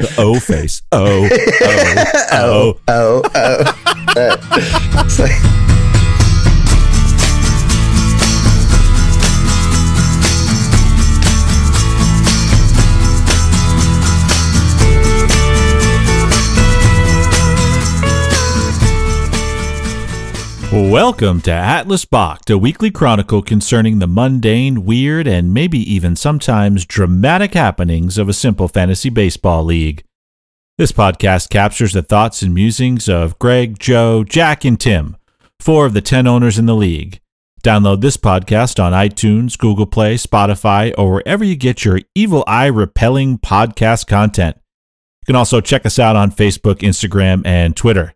The O face. Oh, oh, oh, oh. It's like- Welcome to Atlas Bach, a weekly chronicle concerning the mundane, weird, and maybe even sometimes dramatic happenings of a simple fantasy baseball league. This podcast captures the thoughts and musings of Greg, Joe, Jack, and Tim, four of the 10 owners in the league. Download this podcast on iTunes, Google Play, Spotify, or wherever you get your evil eye repelling podcast content. You can also check us out on Facebook, Instagram, and Twitter.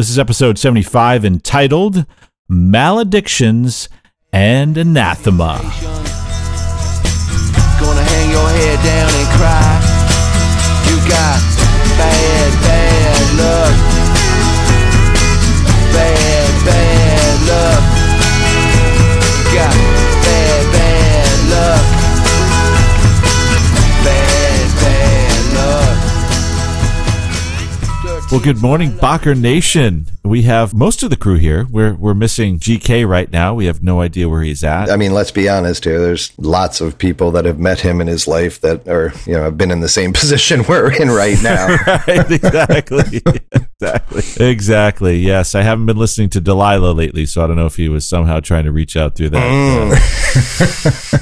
This is episode 75 entitled Maledictions and Anathema. Gonna hang your head down and cry. You got bad, bad luck. Bad, bad luck. You got Well, good morning, Bacher Nation. We have most of the crew here. We're, we're missing GK right now. We have no idea where he's at. I mean, let's be honest here. There's lots of people that have met him in his life that are, you know, have been in the same position we're in right now. right, exactly. exactly. Exactly. Yes. I haven't been listening to Delilah lately, so I don't know if he was somehow trying to reach out through that.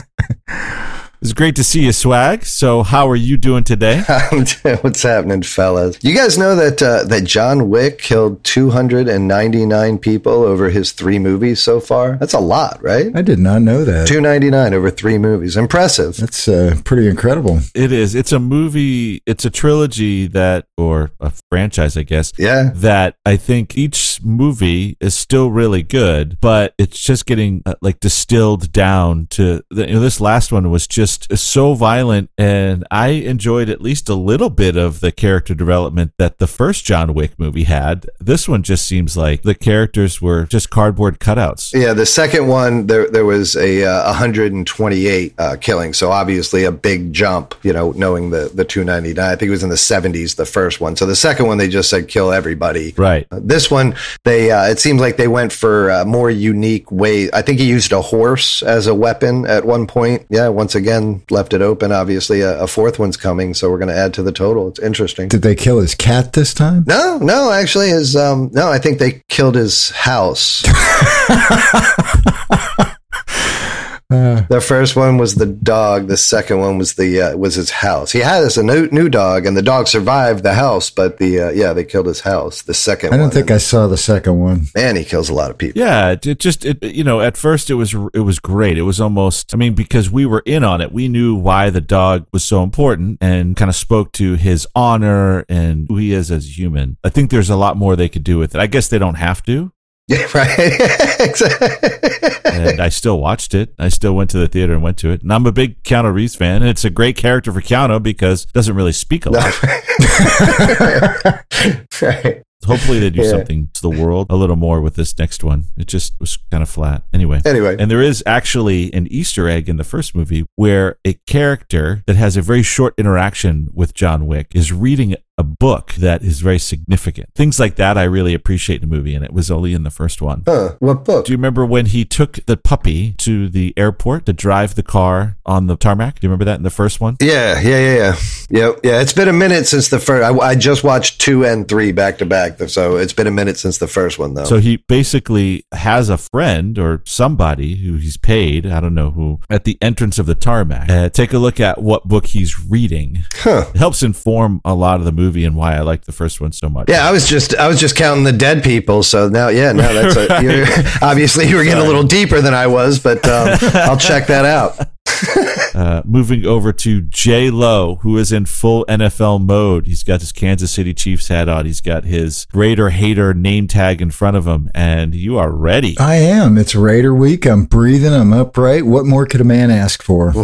Uh, it's great to see you, Swag. So, how are you doing today? What's happening, fellas? You guys know that uh, that John Wick killed 299 people over his three movies so far? That's a lot, right? I did not know that. 299 over three movies. Impressive. That's uh, pretty incredible. It is. It's a movie, it's a trilogy that, or a franchise, I guess, Yeah. that I think each movie is still really good, but it's just getting uh, like distilled down to the, you know, this last one was just so violent, and I enjoyed at least a little bit of the character development that the first John Wick movie had. This one just seems like the characters were just cardboard cutouts. Yeah, the second one there there was a uh, 128 uh, killing, so obviously a big jump. You know, knowing the the 299, I think it was in the 70s the first one. So the second one they just said kill everybody. Right. Uh, This one they uh, it seems like they went for a more unique way. I think he used a horse as a weapon at one point. Yeah, once again left it open. Obviously, a, a fourth one's coming, so we're going to add to the total. It's interesting. Did they kill his cat this time? No, no, actually, his um, no, I think they killed his house. Uh, The first one was the dog. The second one was the uh, was his house. He had us a new new dog, and the dog survived the house. But the uh, yeah, they killed his house. The second, I don't one, think I saw the second one. Man, he kills a lot of people. Yeah, it, it just it you know at first it was it was great. It was almost I mean because we were in on it, we knew why the dog was so important and kind of spoke to his honor and who he is as a human. I think there's a lot more they could do with it. I guess they don't have to. Yeah, right. exactly. And I still watched it. I still went to the theater and went to it. And I'm a big Keanu Reeves fan, and it's a great character for Keanu because it doesn't really speak a lot. right. Hopefully they do Yeah. something to the world a little more with this next one. It just was kind of flat. Anyway. Anyway, And there is actually an Easter egg in the first movie where a character that has a very short interaction with John Wick is reading a book that is very significant. Things like that I really appreciate in the movie, and it was only in the first one. huh? What book? Do you remember when he took the puppy to the airport to drive the car on the tarmac? Do you remember that in the first one? Yeah, yeah, yeah, yeah, yeah, yeah. It's been a minute since the first. I, I just watched two and three back to back, so it's been a minute since the first one, though. So he basically has a friend or somebody who he's paid, I don't know who, at the entrance of the tarmac. Uh, take a look at what book he's reading. huh? It helps inform a lot of the movie and why I like the first one so much. Yeah, I was just I was just counting the dead people. So now, yeah, now that's a, you're, obviously you were getting a little deeper than I was, but um, I'll check that out. Uh, moving over to J Lo, who is in full NFL mode. He's got his Kansas City Chiefs hat on. He's got his Raider hater name tag in front of him, and you are ready. I am. It's Raider week. I'm breathing. I'm upright. What more could a man ask for?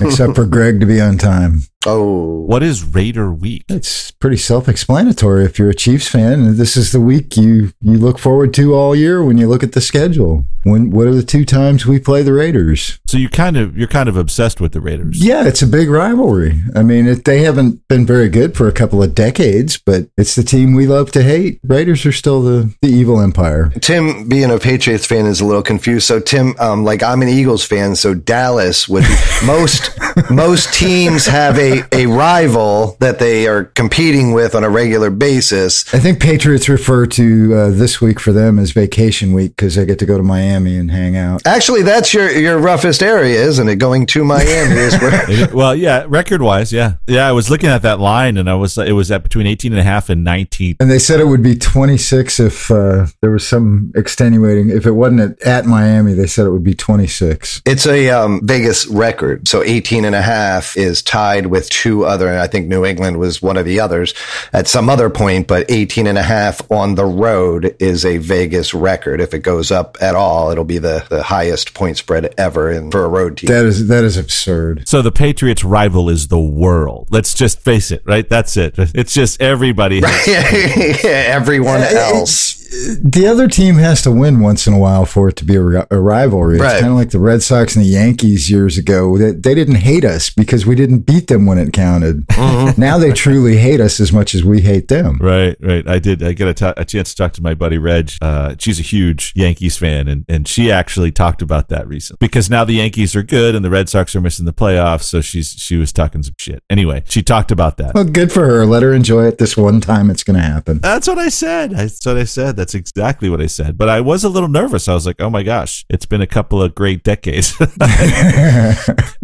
Except for Greg to be on time. Oh, What is Raider Week? It's pretty self-explanatory if you're a Chiefs fan, this is the week you you look forward to all year when you look at the schedule. When what are the two times we play the Raiders? So you kind of you're kind of obsessed with the Raiders. Yeah, it's a big rivalry. I mean, it, they haven't been very good for a couple of decades, but it's the team we love to hate. Raiders are still the, the evil empire. Tim, being a Patriots fan, is a little confused. So, Tim, um, like I'm an Eagles fan, so Dallas would most most teams have a, a rival that they are competing with on a regular basis. I think Patriots refer to uh, this week for them as vacation week because they get to go to Miami and hang out. Actually, that's your your roughest area, isn't it? Going to Miami is where. Well, yeah, record wise, yeah. Yeah, I was looking at that line and I was it was at between 18 and a half and 19. And they said it would be 26 if uh, there was some extenuating. If it wasn't at, at Miami, they said it would be 26. It's a um, Vegas record. So 18 and a half is tied with two other, and I think New England was one of the others at some other point, but 18 and a half on the road is a Vegas record. If it goes up at all, it'll be the, the highest point spread ever in, for a road team. That is that is absurd. So the Patriots rival is the world. Let's just face it, right? That's it. It's just everybody. Everyone uh, else. The other team has to win once in a while for it to be a, a rivalry. It's Right. kind of like the Red Sox and the Yankees years ago. They, they didn't hate us because we didn't beat them when it counted. Now they truly hate us as much as we hate them. Right, right. I did. I get a, t- a chance to talk to my buddy Reg. Uh, she's a huge Yankees fan, and, and she actually talked about that recently because now the Yankees are good and the Red Sox are missing the playoffs. So she's she was talking some shit. Anyway, she talked about that. Well, good for her. Let her enjoy it this one time it's going to happen. That's what I said. That's what I said. That's exactly what I said. But I was a little nervous. I was like, oh my gosh, it's been a couple of great decades.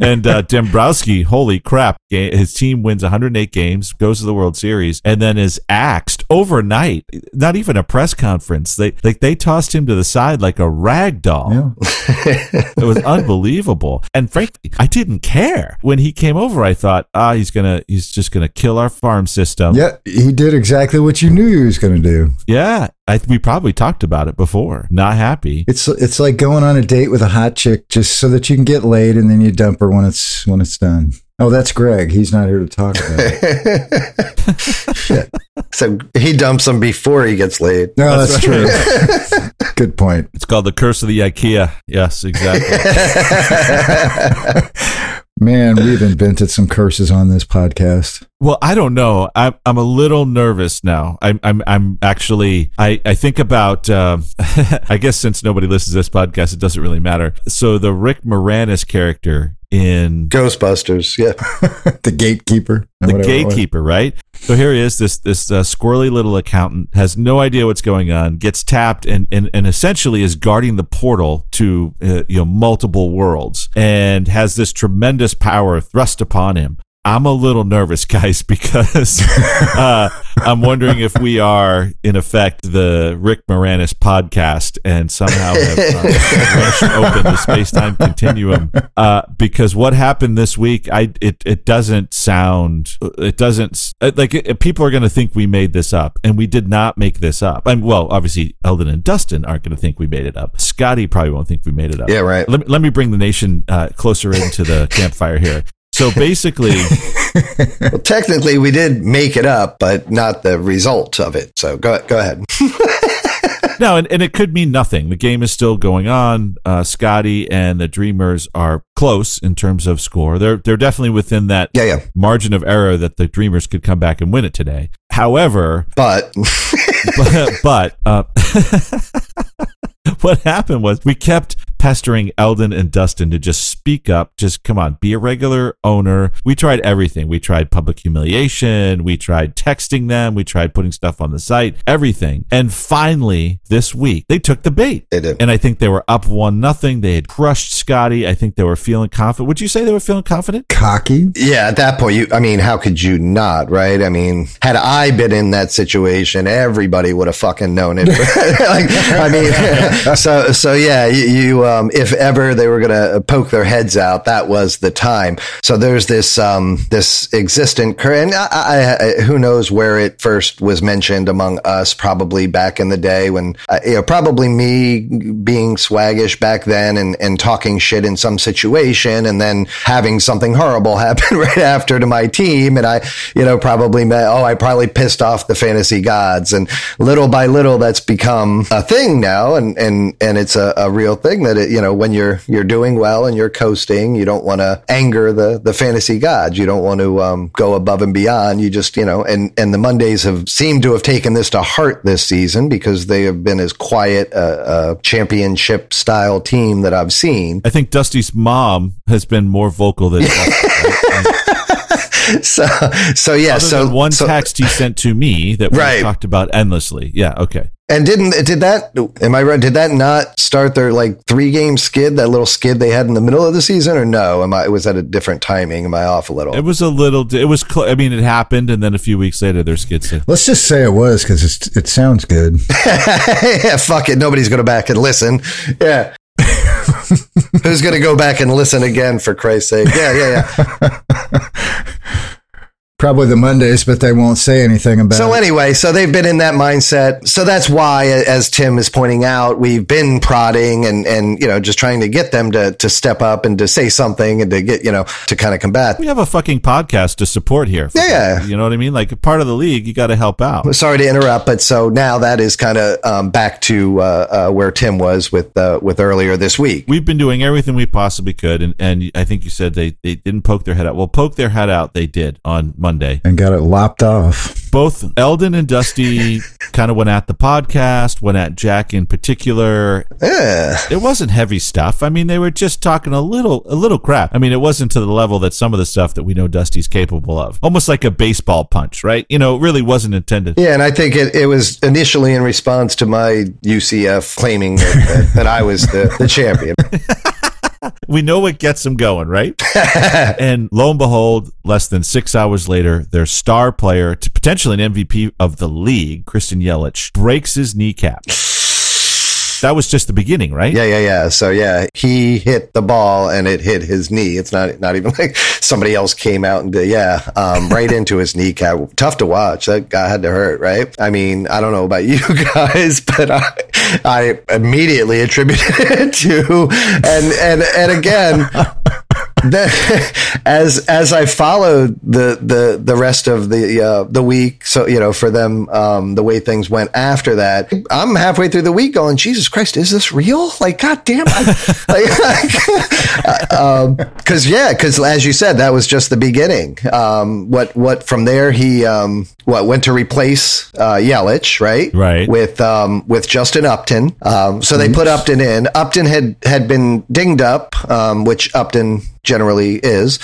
and uh, Dombrowski, holy crap, his team wins 108 games, goes to the World Series, and then is axed overnight. Not even a press conference. They like they tossed him to the side like a rag doll. Yeah. It was unbelievable. And frankly, I didn't care when he came over. I thought, ah, he's gonna, he's just gonna kill our farm system. Yeah, he did exactly what you knew he was going to do. Yeah, I, we probably talked about it before. Not happy. It's it's like going on a date with a hot chick just so that you can get laid and then you dump her when it's when it's done. Oh, that's Greg. He's not here to talk about it. Shit. So he dumps them before he gets laid. No, that's, true. Good point. It's called the curse of the IKEA. Yes, exactly. Man, we've invented some curses on this podcast. well, I don't know. I'm I'm a little nervous now. I'm I'm I'm actually I I think about. Um, I guess since nobody listens to this podcast, it doesn't really matter. So the Rick Moranis character in Ghostbusters, yeah. the gatekeeper. the whatever it was. gatekeeper, right? So here he is, this this uh, squirrely little accountant has no idea what's going on, gets tapped, and and, and essentially is guarding the portal to uh, you know multiple worlds, and has this tremendous power thrust upon him. I'm a little nervous, guys, because uh, I'm wondering if we are, in effect, the Rick Moranis podcast and somehow have uh, rushed open the space time continuum. Uh, because what happened this week, I it, it doesn't sound, it doesn't uh, like it, people are going to think we made this up, and we did not make this up. And well, obviously, Eldon and Dustin aren't going to think we made it up. Scotty probably won't think we made it up. Yeah, right. Let me, let me bring the nation uh, closer into the campfire here. So basically, Well, technically, we did make it up, but not the result of it. So go go ahead. no, and, and it could mean nothing. The game is still going on. Uh, Scotty and the Dreamers are close in terms of score. They're they're definitely within that Yeah, yeah. margin of error that the Dreamers could come back and win it today. However, But but, but uh, what happened was we kept pestering Eldon and Dustin to just speak up. Just come on, be a regular owner. We tried everything. We tried public humiliation. We tried texting them. We tried putting stuff on the site, everything. And finally, this week, they took the bait. They did. And I think they were up one nothing. They had crushed Scotty. I think they were feeling confident. Would you say they were feeling confident? Cocky. yeah, at that point, you. I mean, how could you not? Right? I mean, had I been in that situation, everybody would have fucking known it. like, I mean, so so yeah, you, you um, if ever they were going to poke their heads out, that was the time. So there's this um, this existent current. Who knows where it first was mentioned among us? Probably back in the day when uh, you know, probably me being swaggish back then and and talking shit in some situation, and then having something horrible happen right after to my team, and I you know probably met, oh I probably pissed off the fantasy gods, and little by little that's become a thing now, and and and it's a, a real thing that it, you know when you're you're doing well and you're coasting, you don't want to anger the the fantasy gods, you don't want to um, go above and beyond. You just you know, and and the Mondays have seemed to have taken this to heart this season because they have been as quiet a, a championship style team that I've seen. I think Dusty's mom has been more vocal than. Dusty, so so yeah Other so one so, text you sent to me that we Right. talked about endlessly. Yeah. Okay. And didn't did that am i right did that not start their like three game skid that little skid they had in the middle of the season or no? Am i was that a different timing? Am i off a little? It was a little. It was. Cl- I mean, it happened, and then a few weeks later, their skid said, Let's just say it was because it sounds good. yeah fuck it. Nobody's gonna back and listen. Yeah. Who's gonna go back and listen again for christ's sake? Yeah yeah yeah Probably the Mondays, but they won't say anything about So it. anyway, so they've been in that mindset. So that's why, as Tim is pointing out, we've been prodding and, and, you know, just trying to get them to, to step up and to say something and to get, you know, to kind of combat. "We have a fucking podcast to support here." Yeah, yeah. You know what I mean? Like part of the league, you got to help out. Sorry to interrupt, but so now that is kind of um, back to uh, uh, where Tim was with uh, with earlier this week. We've been doing everything we possibly could, and, and I think you said they, they didn't poke their head out. Well, poke their head out, they did on Monday. and got it lopped off. Both Eldon and Dusty kind of went at the podcast, went at Jack in particular. Yeah. It wasn't heavy stuff. I mean, they were just talking a little, a little crap. I mean, it wasn't to the level that some of the stuff that we know Dusty's capable of. Almost like a baseball punch, right? You know, it really wasn't intended. Yeah, and I think it, it was initially in response to my UCF claiming that, that, that I was the, the champion. We know what gets them going, right? and lo and behold, less than six hours later, their star player, to potentially an MVP of the league, Christian Yelich, breaks his kneecap. That was just the beginning, right? Yeah, yeah, yeah. So yeah, he hit the ball and it hit his knee. It's not not even like somebody else came out and did, yeah, um, right into his kneecap. Tough to watch. That guy had to hurt, right? I mean, I don't know about you guys, but I I immediately attributed it to and and and again. the, as as I followed the the the rest of the uh, the week, so you know, for them, um, the way things went after that, I'm halfway through the week going, Jesus Christ, is this real? Like, God damn, like, um, because yeah, because as you said, that was just the beginning. Um, what what from there he um what went to replace uh, Yelich, right? Right. With um with Justin Upton. Um, so they put Upton in. Upton had had been dinged up, um, which Upton generally is.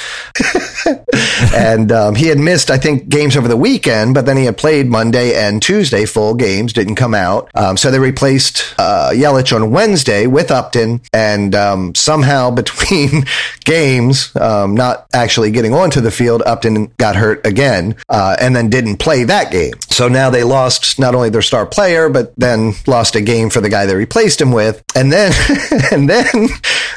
and um, he had missed, I think, games over the weekend, but then he had played Monday and Tuesday, full games, didn't come out. Um, so they replaced uh, Yelich on Wednesday with Upton, and um, somehow between games, um, not actually getting onto the field, Upton got hurt again, uh, and then didn't play that game. So now they lost not only their star player, but then lost a game for the guy they replaced him with, and then and then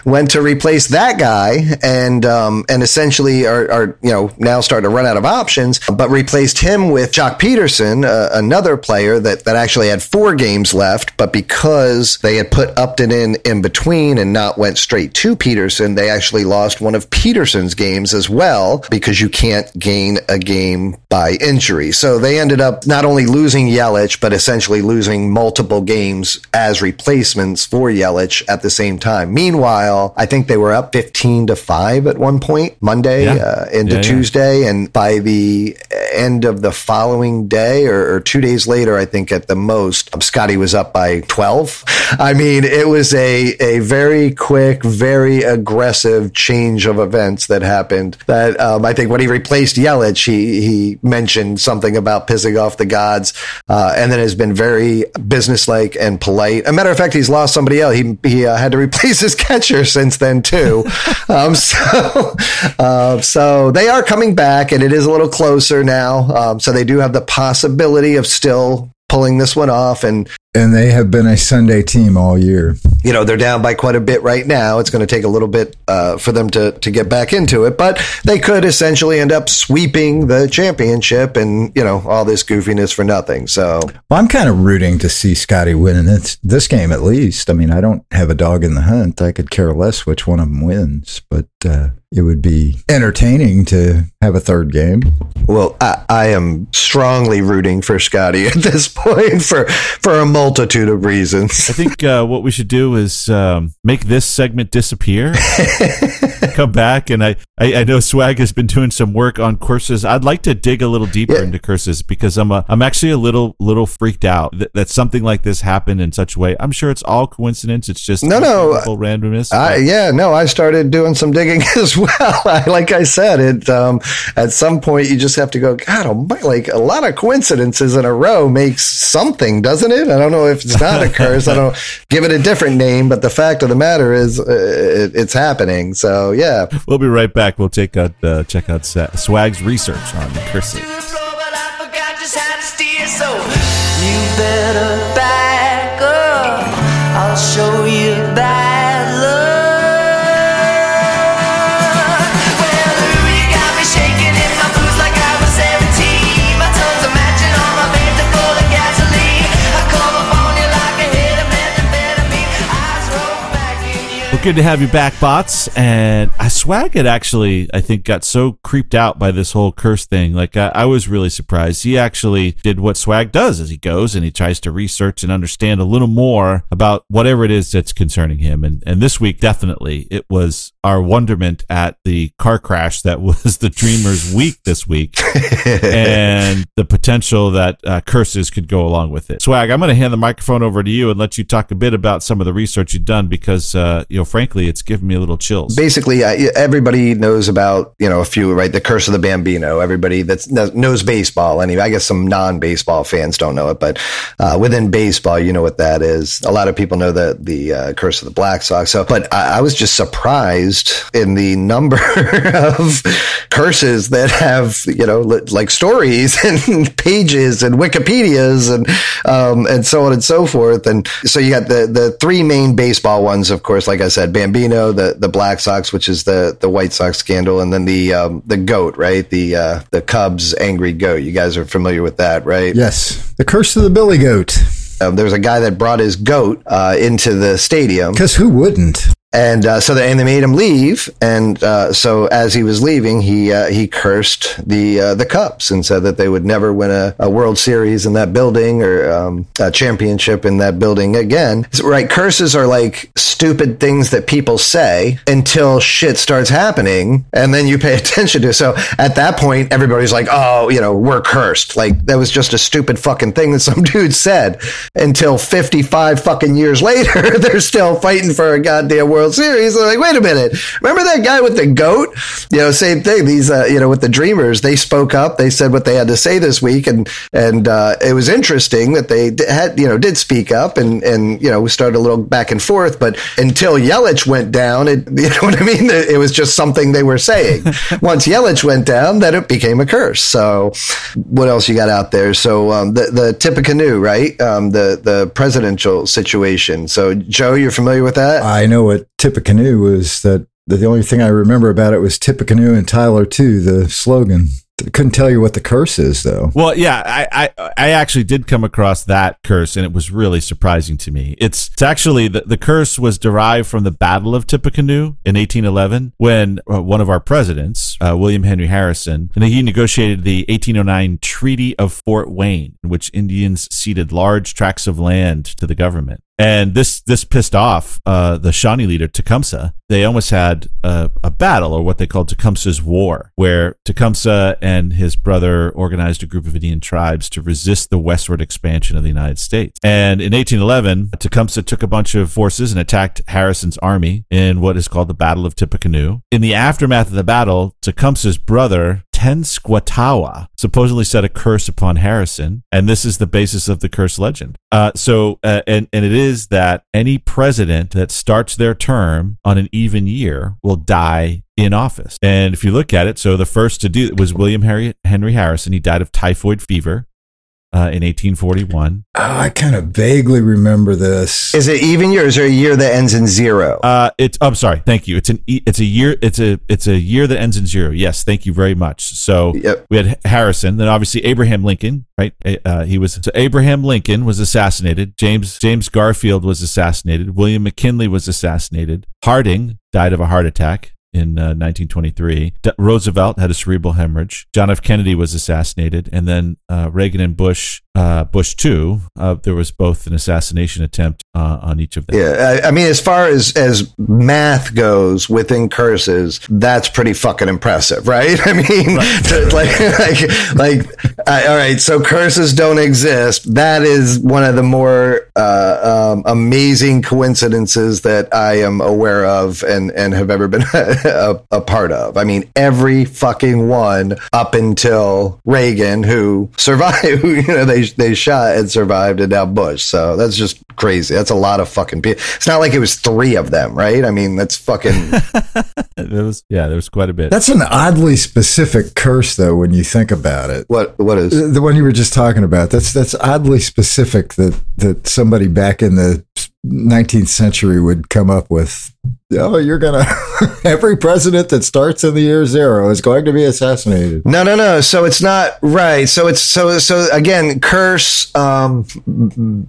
went to replace that guy, and um, and essentially are, are you know now starting to run out of options, but replaced him with Joc Pederson, uh, another player that that actually had four games left, but because they had put Upton in in between and not went straight to Pederson, they actually lost one of Pederson's games as well because you can't gain a game by injury. So they ended up not only losing Yelich, but essentially losing multiple games as replacements for Yelich at the same time. Meanwhile, I think they were up 15 to 5 at one point Monday Yeah. uh, into Yeah, yeah. Tuesday. And by the end of the following day or, or two days later, I think at the most, um, Scotty was up by 12. I mean, it was a, a very quick, very aggressive change of events that happened that um, I think when he replaced Yelich, he, he mentioned something about pissing off the gods uh, and then has been very businesslike and polite. A matter of fact, he's lost somebody else. He, he uh, had to replace his catcher since then too. um, so, uh, so they are coming back and it is a little closer now. Um, so they do have the possibility of still pulling this one off and and they have been a Sunday team all year. You know, they're down by quite a bit right now. It's going to take a little bit uh, for them to, to get back into it, but they could essentially end up sweeping the championship and, you know, all this goofiness for nothing. So Well, I'm kind of rooting to see Scotty win in this, this game at least. I mean, I don't have a dog in the hunt. I could care less which one of them wins, but uh, it would be entertaining to have a third game. Well, I, I am strongly rooting for Scotty at this point for for a multitude of reasons. I think uh, what we should do is um, make this segment disappear. Come back, and I, I, I know Swag has been doing some work on curses. I'd like to dig a little deeper Yeah. into curses because I'm a, I'm actually a little little freaked out that, that something like this happened in such a way. I'm sure it's all coincidence. It's just No, no, randomness. I, yeah, no, I started doing some digging as well. Like I said, it um, at some point you just have to go. God, almighty, like a lot of coincidences in a row makes something, doesn't it? I don't know if it's not a curse. I don't give it a different name, but the fact of the matter is, uh, it, it's happening. So yeah, we'll be right back. We'll take out uh, check out Swag's research on curses. the floor, but I forgot just how to steer. So you better back up. I'll show you bad good to have you back, bots. And I swag had actually, I think, got so creeped out by this whole curse thing. Like I, I was really surprised. He actually did what swag does, as he goes and he tries to research and understand a little more about whatever it is that's concerning him. And and this week, definitely, it was our wonderment at the car crash that was the Dreamers' week this week, and the potential that uh, curses could go along with it. Swag, I'm going to hand the microphone over to you and let you talk a bit about some of the research you've done because, uh, you know, frankly, it's given me a little chills. basically everybody knows about you know a few right? The curse of the bambino. Everybody that knows baseball. Anyway i guess some non-baseball fans don't know it but uh, within baseball you know what that is. A lot of people know the the uh, curse of the black sox. So but I, I was just surprised in the number of curses that have you know li- like stories and pages and wikipedias and um, and so on and so forth. And so you got the the three main baseball ones of course like i said bambino the the black sox which is the the white sox scandal and then the um, the goat right? The uh, the cubs angry goat. You guys are familiar with that right? Yes, the curse of the Billy Goat. um, there was a guy that brought his goat uh, into the stadium. Because who wouldn't? And uh, so they and they made him leave. And uh, so as he was leaving, he uh, he cursed the uh, the Cubs and said that they would never win a, a World Series in that building or um, a championship in that building again. Right? Curses are like stupid things that people say until shit starts happening, and then you pay attention to. It. So at that point, everybody's like, "Oh, you know, we're cursed." Like that was just a stupid fucking thing that some dude said. Until fifty five fucking years later, they're still fighting for a goddamn World Series. They're like, wait a minute, remember that guy with the goat? You know, same thing. These, uh, you know, with the Dreamers, they spoke up. They said what they had to say this week, and and uh, it was interesting that they had, you know, did speak up, and and you know, we started a little back and forth. But until Yelich went down, it, you know what I mean? It, it was just something they were saying. Once Yelich went down, then it became a curse. So, what else you got out there? So um, the the Tippecanoe, right? Um, the the presidential situation. So Joe, you're familiar with that? I know what Tippecanoe was. That the only thing I remember about it was Tippecanoe and Tyler too. The slogan. Couldn't tell you what the curse is though. Well, yeah, I, I I actually did come across that curse, and it was really surprising to me. It's it's actually the, the curse was derived from the Battle of Tippecanoe in 1811, when uh, one of our presidents, uh, William Henry Harrison, and he negotiated the 1809 Treaty of Fort Wayne, in which Indians ceded large tracts of land to the government. And this this pissed off uh, the Shawnee leader Tecumseh. They almost had a, a battle, or what they called Tecumseh's War, where Tecumseh and his brother organized a group of Indian tribes to resist the westward expansion of the United States. And in 1811, Tecumseh took a bunch of forces and attacked Harrison's army in what is called the Battle of Tippecanoe. In the aftermath of the battle, Tecumseh's brother Tenskwatawa supposedly set a curse upon Harrison, and this is the basis of the curse legend. Uh, so, uh, and and it is that any president that starts their term on an even year will die in office. And if you look at it, so the first to do was William Henry, Henry Harrison. He died of typhoid fever. Uh, in 1841. Oh, I kind of vaguely remember this. Is it even year? Or is there a year that ends in zero? Uh, it's. I'm sorry. Thank you. It's an. e- It's a year. It's a. It's a year that ends in zero. Yes. Thank you very much. So Yep. we had Harrison. Then obviously Abraham Lincoln. Right. Uh, he was. So Abraham Lincoln was assassinated. James James Garfield was assassinated. William McKinley was assassinated. Harding died of a heart attack. In uh, 1923, D- Roosevelt had a cerebral hemorrhage. John F. Kennedy was assassinated, and then uh, Reagan and Bush, uh, Bush too. Uh, there was both an assassination attempt uh, on each of them. Yeah, I, I mean, as far as as math goes within curses, that's pretty fucking impressive, right? I mean, to- like, like, like, all right. So curses don't exist. That is one of the more uh, um, amazing coincidences that I am aware of and and have ever been a, a part of. I mean, every fucking one up until Reagan, who survived. Who, you know, they they shot and survived, and now Bush. So that's just crazy. That's a lot of fucking people. It's not like it was three of them, right? I mean, that's fucking. There was, yeah, there was quite a bit. That's an oddly specific curse, though, when you think about it. what what is? The one you were just talking about. That's that's oddly specific that that somebody back in the 19th century would come up with. Oh, you're gonna every president that starts in the year zero is going to be assassinated. No, no, no. So it's not right. So it's so so again, curse, um,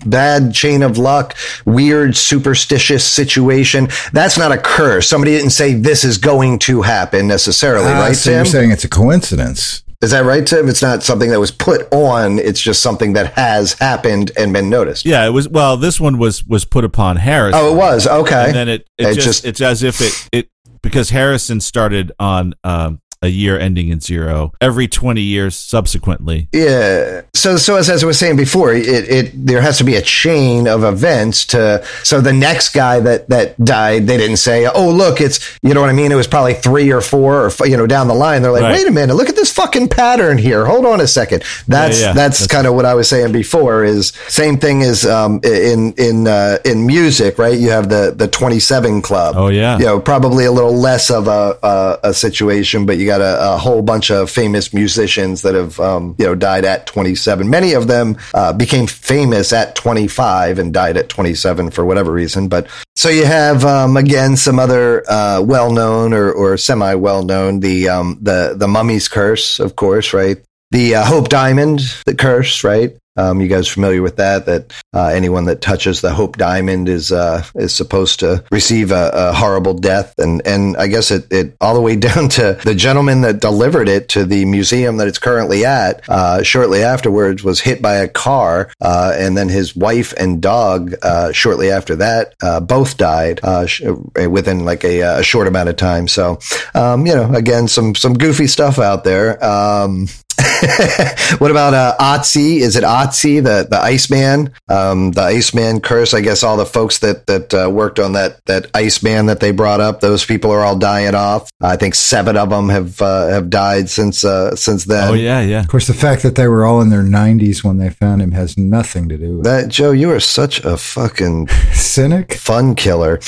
bad chain of luck, weird superstitious situation. That's not a curse. Somebody didn't say this is going to happen necessarily, Ah, right, so Tim? you're saying it's a coincidence. Is that right, Tim? It's not something that was put on. It's just something that has happened and been noticed. Yeah, it was. Well, this one was was put upon Harrison. Oh, it was okay. and then it it, It just, just- it's as if it it because Harrison started on um, a year ending in zero every twenty years subsequently. Yeah. So, so as, as I was saying before, it, it there has to be a chain of events to. So the next guy that that died, they didn't say, "Oh, look, it's you know what I mean." It was probably three or four, or you know, down the line. They're like, Right. "Wait a minute, look at this fucking pattern here. Hold on a second. That's yeah. that's, That's- kind of what I was saying before. Is same thing as um, in in uh, in music, right? You have the the twenty seven club. Oh, yeah. You know, probably a little less of a a, a situation, but you got a, a whole bunch of famous musicians that have um, you know died at 27. Many of them uh, became famous at 25 and died at 27 for whatever reason. But so you have um, again some other uh, well known or, or semi well known the um, the the Mummy's Curse, of course, right? The uh, Hope Diamond, the curse, right? Um, you guys familiar with that? That uh, anyone that touches the Hope Diamond is uh, is supposed to receive a, a horrible death, and and I guess it, it all the way down to the gentleman that delivered it to the museum that it's currently at. Uh, shortly afterwards, was hit by a car, uh, and then his wife and dog. Uh, shortly after that, uh, both died uh, sh- within like a, a short amount of time. So, um, you know, again, some some goofy stuff out there. Um, what about uh, Otzi? Is it Otzi, the the Iceman, um, the Iceman curse? I guess all the folks that that uh, worked on that that Iceman that they brought up, those people are all dying off. I think seven of them have uh, have died since uh, since then. Oh yeah, yeah. Of course, the fact that they were all in their 90s when they found him has nothing to do with it. That Joe, you are such a fucking Cynic? fun killer.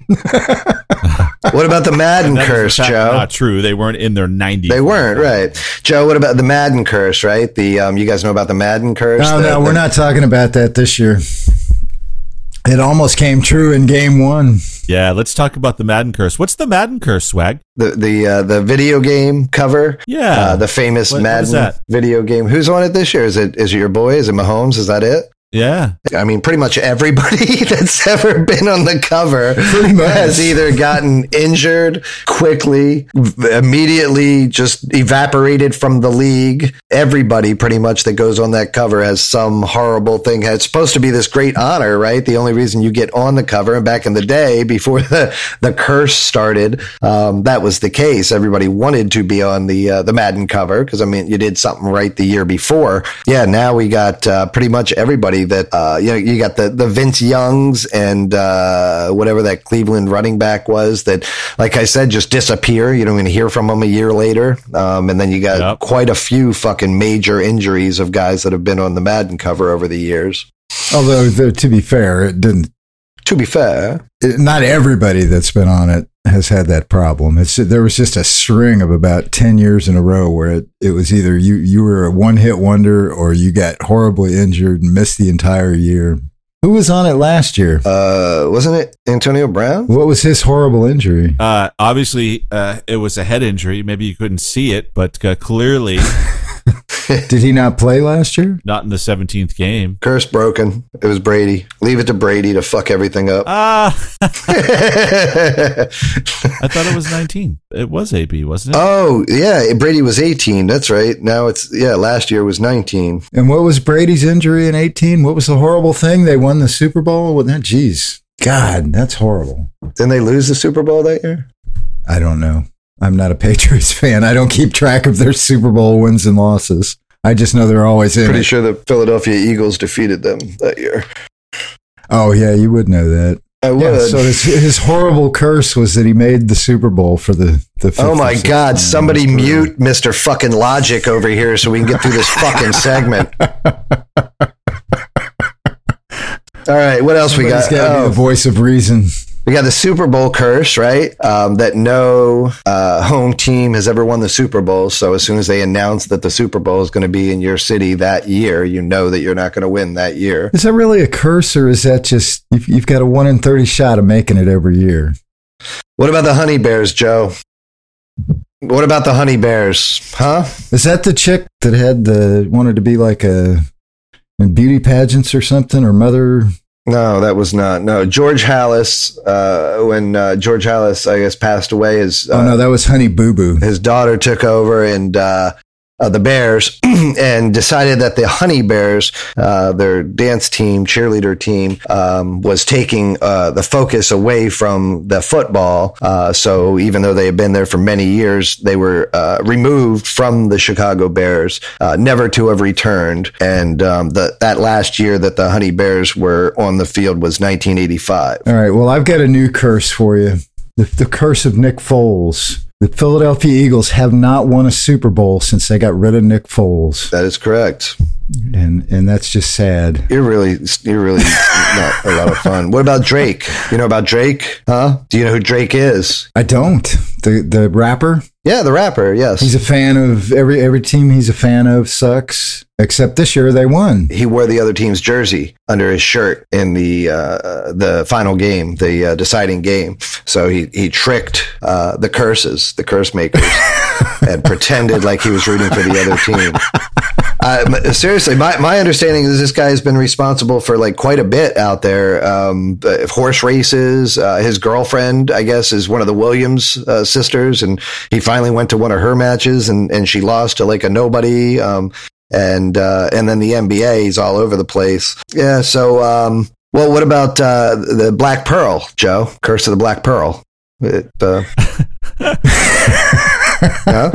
what about the Madden That is, in curse, fact, Joe? Not true. They weren't in their 90s. They weren't right, Joe. What about the Madden curse? Right, the um, you guys know about the Madden curse? No, The- no, we're not talking about that this year. It almost came true in game one. Yeah, let's talk about the Madden curse. What's the Madden curse, Swag? the the uh, the video game cover. Yeah. uh, the famous What- what Madden is that? video game. Who's on it this year? Is it is it your boy? Is it Mahomes? Is that it? Yeah. I mean, pretty much everybody that's ever been on the cover has either gotten injured quickly, immediately just evaporated from the league. Everybody pretty much that goes on that cover has some horrible thing. It's supposed to be this great honor, right? The only reason you get on the cover, and back in the day before the, the curse started, um, that was the case. Everybody wanted to be on the uh, the Madden cover because I mean, you did something right the year before. Yeah, now we got uh, pretty much everybody that uh, you know. You got the the Vince Youngs and uh, whatever that Cleveland running back was that, like I said, just disappear. You don't even hear from them a year later. Um, and then you got Yep. quite a few fucking major injuries of guys that have been on the Madden cover over the years. Although, to be fair, it didn't. To be fair, It, not everybody that's been on it has had that problem. It's there was just a string of about ten years in a row where it, it was either you you were a one hit wonder or you got horribly injured and missed the entire year. Who was on it last year? Uh, wasn't it Antonio Brown? What was his horrible injury? Uh, obviously, uh, it was a head injury. Maybe you couldn't see it, but uh, clearly Did he not play last year? not in the 17th game. Curse broken. It was Brady. Leave it to Brady to fuck everything up. Ah, I thought it was 19. It was AB, wasn't it? oh, yeah. Brady was 18. That's right. Now it's, yeah, last year was 19. And what was Brady's injury in 18? What was the horrible thing? They won the Super Bowl with that? Jeez. God, that's horrible. Didn't they lose the Super Bowl that year? I don't know. I'm not a Patriots fan. I don't keep track of their Super Bowl wins and losses. I just know they're always in. Pretty it. sure the Philadelphia Eagles defeated them that year. Oh yeah, you would know that. I would. Yeah, so his, his horrible curse was that he made the Super Bowl for the the. Oh my God! Somebody mute Mister Fucking Logic over here so we can get through this fucking segment. All right, what else we Somebody's got? gotta be Oh, the voice of reason. We got the Super Bowl curse, right? Um, that no uh, home team has ever won the Super Bowl. So as soon as they announce that the Super Bowl is going to be in your city that year, you know that you're not going to win that year. Is that really a curse, or is that just you've, you've got a one in thirty shot of making it every year? What about the Honey Bears, Joe? What about the Honey Bears? Huh? Is that the chick that had the wanted to be like a in beauty pageants or something, or mother? No, that was not. No, George Halas. Uh, when uh, George Halas, I guess, passed away, his uh, oh no, that was Honey Boo Boo. his daughter took over and uh, uh, the Bears and decided that the Honey Bears, uh, their dance team, cheerleader team, um, was taking uh, the focus away from the football. Uh, so even though they had been there for many years, they were uh, removed from the Chicago Bears, uh, never to have returned. And um, the, that last year that the Honey Bears were on the field was 1985. All right. Well, I've got a new curse for you. The, the curse of Nick Foles. The Philadelphia Eagles have not won a Super Bowl since they got rid of Nick Foles, That is correct. and and that's just sad. You're really, you're really not a lot of fun. What about Drake? You know about Drake? Huh? Do you know who Drake is? I don't. The the rapper. Yeah, the rapper. Yes. He's a fan of every every team he's a fan of sucks. Except this year they won. he wore the other team's jersey under his shirt in the uh, the final game, the uh, deciding game. So he he tricked uh, the curses, the curse makers, and pretended like he was rooting for the other team. Uh, seriously, my, my understanding is this guy has been responsible for like quite a bit out there. Um, uh, horse races. Uh, his girlfriend, I guess, is one of the Williams uh, sisters, and he finally went to one of her matches, and, and she lost to like a nobody. Um, and uh, and then the NBA, he's all over the place. Yeah. So, um, well, what about uh, the Black Pearl, Joe? Curse of the Black Pearl. It, uh, no?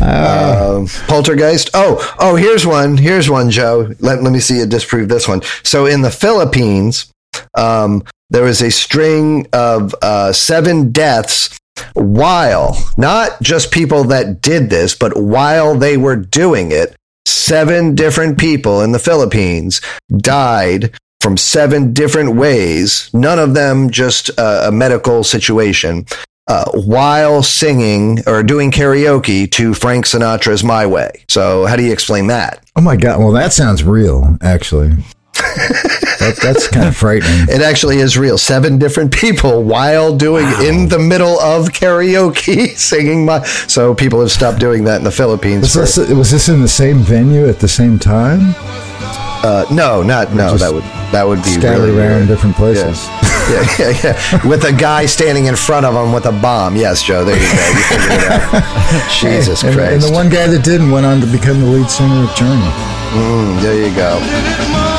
um, poltergeist. Oh, oh, here's one. Here's one, Joe. Let, let me see you disprove this one. So in the Philippines, um, there was a string of uh, seven deaths while not just people that did this, but while they were doing it, seven different people in the Philippines died from seven different ways. None of them just uh, a medical situation uh, while singing or doing karaoke to Frank Sinatra's My Way. So, how do you explain that? Oh my god! Well, that sounds real. Actually, that, that's kind of frightening. It actually is real. Seven different people while doing in the middle of karaoke singing my. So, people have stopped doing that in the Philippines. Was for- this, was this in the same venue at the same time? uh, no, not no. That would that would be Scattered really around different places. Yeah, yeah, yeah. With a guy standing in front of him with a bomb. Yes, Joe. There you go. You figured it out. Jesus and, Christ. and the one guy that didn't went on to become the lead singer of Journey. Mm, there you go.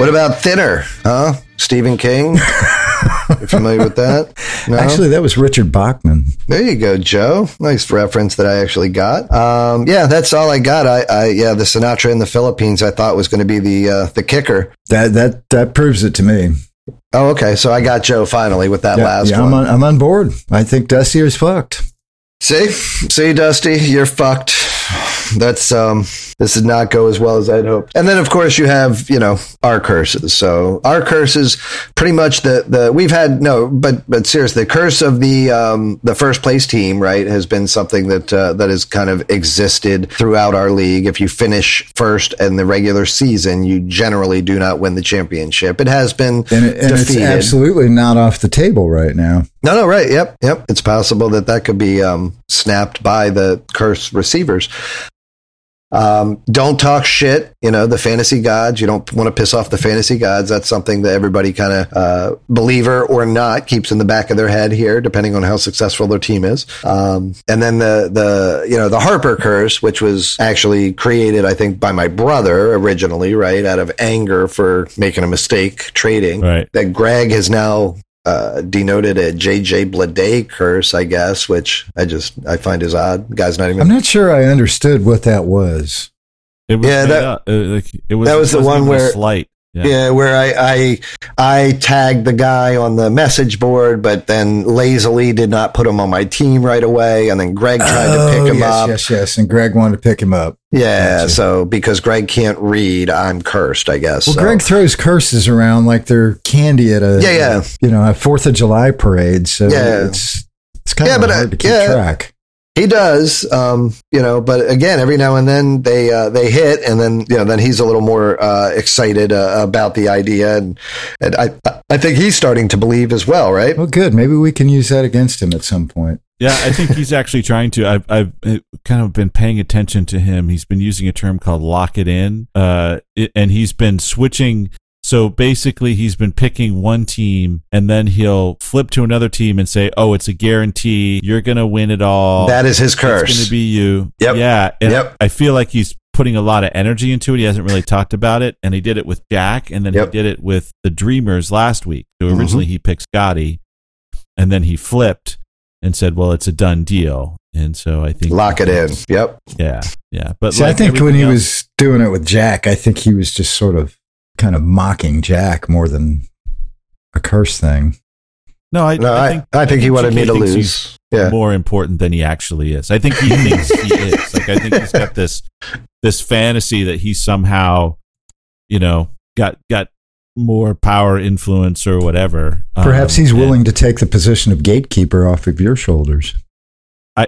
What about Thinner? Huh? Stephen King? you familiar with that? No? Actually, that was Richard Bachman. there you go, Joe. Nice reference that I actually got. Um, yeah, that's all I got. I, I yeah, the Sinatra in the Philippines. I thought was going to be the uh, the kicker. That that that proves it to me. Oh, okay. So I got Joe finally with that Yeah, last yeah, one. I'm on, I'm on board. I think Dusty is fucked. See, see, Dusty, you're fucked. That's um, this did not go as well as I'd hoped. And then, of course, you have you know our curses. So our curses, pretty much the the we've had no, but but seriously, the curse of the um, the first place team, right, has been something that uh, that has kind of existed throughout our league. If you finish first in the regular season, you generally do not win the championship. It has been And, it, and it's defeated. absolutely not off the table right now. No, no, right. Yep, yep. It's possible that that could be um, snapped by the curse receivers. Um, don't talk shit. You know, the fantasy gods. You don't want to piss off the fantasy gods. That's something that everybody kind of, uh, believer or not, keeps in the back of their head here, depending on how successful their team is. Um, and then the, the, you know, the Harper curse, which was actually created, I think, by my brother originally, right? Out of anger for making a mistake trading. Right. That Greg has now uh, denoted a JJ Blade curse, I guess, which I just I find is odd. The guy's not even. I'm not sure I understood what that was. It was Yeah, that- up. Uh, like, it was that was it the one even where- slight. Yeah. yeah, where I, I I tagged the guy on the message board, but then lazily did not put him on my team right away, and then Greg tried to pick him Oh, yes, up. yes, yes. And Greg wanted to pick him up. Yeah, Gotcha. so because Greg can't read, I'm cursed, I guess. Well, so. Greg throws curses around like they're candy at a Yeah, yeah. you know a Fourth of July parade. So Yeah. it's it's kind Yeah, of but, uh, hard to keep yeah. track. He does, um, you know, but again, every now and then they uh, they hit, and then you know, then he's a little more uh, excited uh, about the idea, and, and I I think he's starting to believe as well, right? Well, good. Maybe we can use that against him at some point. Yeah, I think he's actually trying to. I've, I've uh, kind of been paying attention to him. He's been using a term called "lock it in," uh, it, and he's been switching. So basically, he's been picking one team, and then he'll flip to another team and say, "Oh, it's a guarantee. You're gonna win it all. That is his It's curse. gonna be you." Yep. Yeah. And Yep. I feel like he's putting a lot of energy into it. He hasn't really talked about it, and he did it with Jack, and then Yep. Mm-hmm. he did it with the Dreamers last week. So originally he picked Scotty, and then he flipped and said, "Well, it's a done deal." And so I think Lock it in. Yep. Yeah, yeah. But See, I think when he else- was doing it with Jack, I think he was just sort of kind of mocking Jack more than a curse thing. no, I, No, I, think I think he wanted me to thinks he's lose. Yeah. more important than he actually is. I think he thinks he is. Like I think he's got this this fantasy that he somehow, you know, got got more power, influence, or whatever. Perhaps Um, he's and- willing to take the position of gatekeeper off of your shoulders. I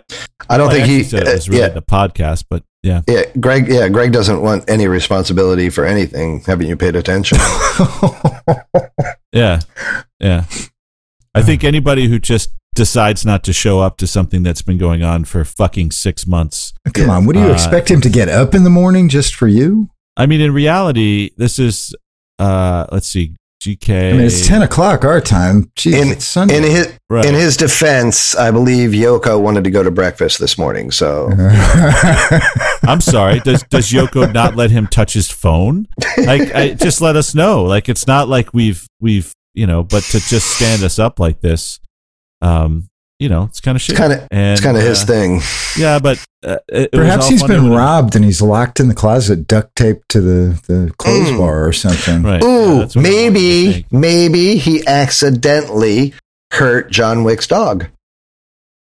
I don't I think actually he. said uh, it was really yeah. the podcast, but yeah, Yeah, Greg. Yeah, Greg doesn't want any responsibility for anything. Haven't you paid attention? yeah, yeah. I think anybody who just decides not to show up to something that's been going on for fucking six months. Come on, what do you Uh, expect him to get up in the morning just for you? I mean, in reality, this is. uh Let's see, GK. I mean, it's ten o'clock our time. Jeez, In- it's Sunday. In his Right. in his defense, I believe Yoko wanted to go to breakfast this morning. So I'm sorry. Does does Yoko not let him touch his phone? Like, I, just let us know. Like, it's not like we've we've you know, but to just stand us up like this, um, you know, it's kind of shit. it's kind of it's kind of his uh, thing. Yeah, but uh, it, it was Perhaps all he's funny been robbed and he's locked in the closet, duct taped to the, the clothes Mm. bar or something. Right. Ooh, that's what I wanted to maybe maybe he accidentally hurt John Wick's dog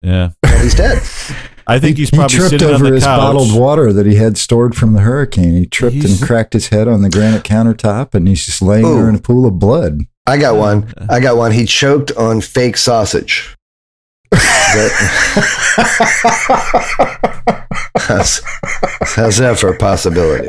Yeah, and he's dead. I think he's he probably tripped sitting on over the his couch. bottled water that he had stored from the hurricane. He tripped He's- and cracked his head on the granite countertop, and he's just laying Ooh. there in a pool of blood. I got one. I got one. He choked on fake sausage. How's, that for a possibility?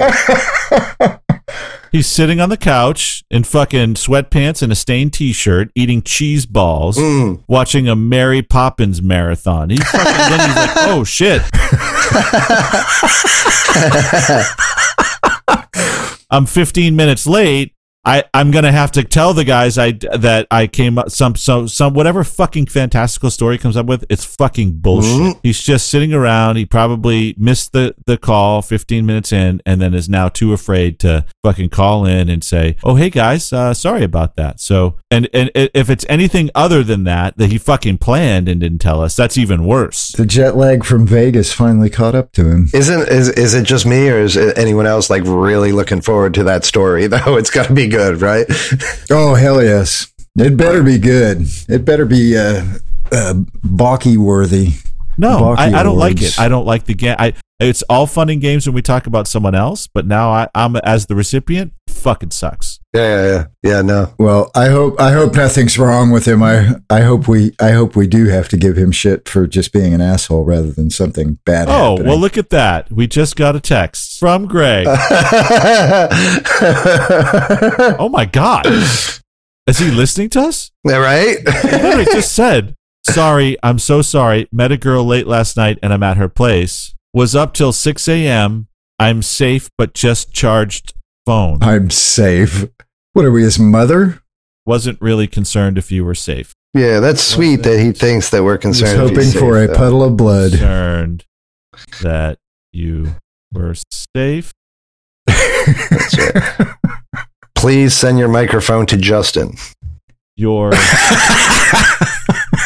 He's sitting on the couch in fucking sweatpants and a stained T-shirt, eating cheese balls, Mm. watching a Mary Poppins marathon. He fucking, then he's like, "Oh shit." I'm 15 minutes late. I, I'm gonna have to tell the guys I that I came up some some some whatever fucking fantastical story comes up with. It's fucking bullshit. Mhm. He's just sitting around. He probably missed the the call 15 minutes in, and then is now too afraid to fucking call in and say, "Oh hey guys, uh, sorry about that." So and and if it's anything other than that that he fucking planned and didn't tell us, that's even worse. The jet lag from Vegas finally caught up to him. Isn't is is it just me or is it anyone else like really looking forward to that story? Though it's got to be good, right? Oh hell yes! It better be good. It better be uh, uh, balky worthy. No, I, Balky I don't like it. I don't like the game. I It's all fun and games when we talk about someone else, but now I, I'm as the recipient. Fucking sucks. Yeah, yeah, yeah. Yeah, no. Well, I hope I hope nothing's wrong with him. I I hope we I hope we do have to give him shit for just being an asshole rather than something bad. Oh, happening. well, look at that. We just got a text from Greg. oh my God. Is he listening to us? Yeah, right? He literally just said, Sorry, I'm so sorry. Met a girl late last night and I'm at her place. Was up till 6 a.m. I'm safe, but just charged phone. I'm safe. What are we, his mother? Wasn't really concerned if you were safe. yeah, that's sweet that he thinks that we're He's concerned. if hoping he's for safe, a though. puddle of blood. Concerned that you were safe. That's right. Please send your microphone to Justin. Your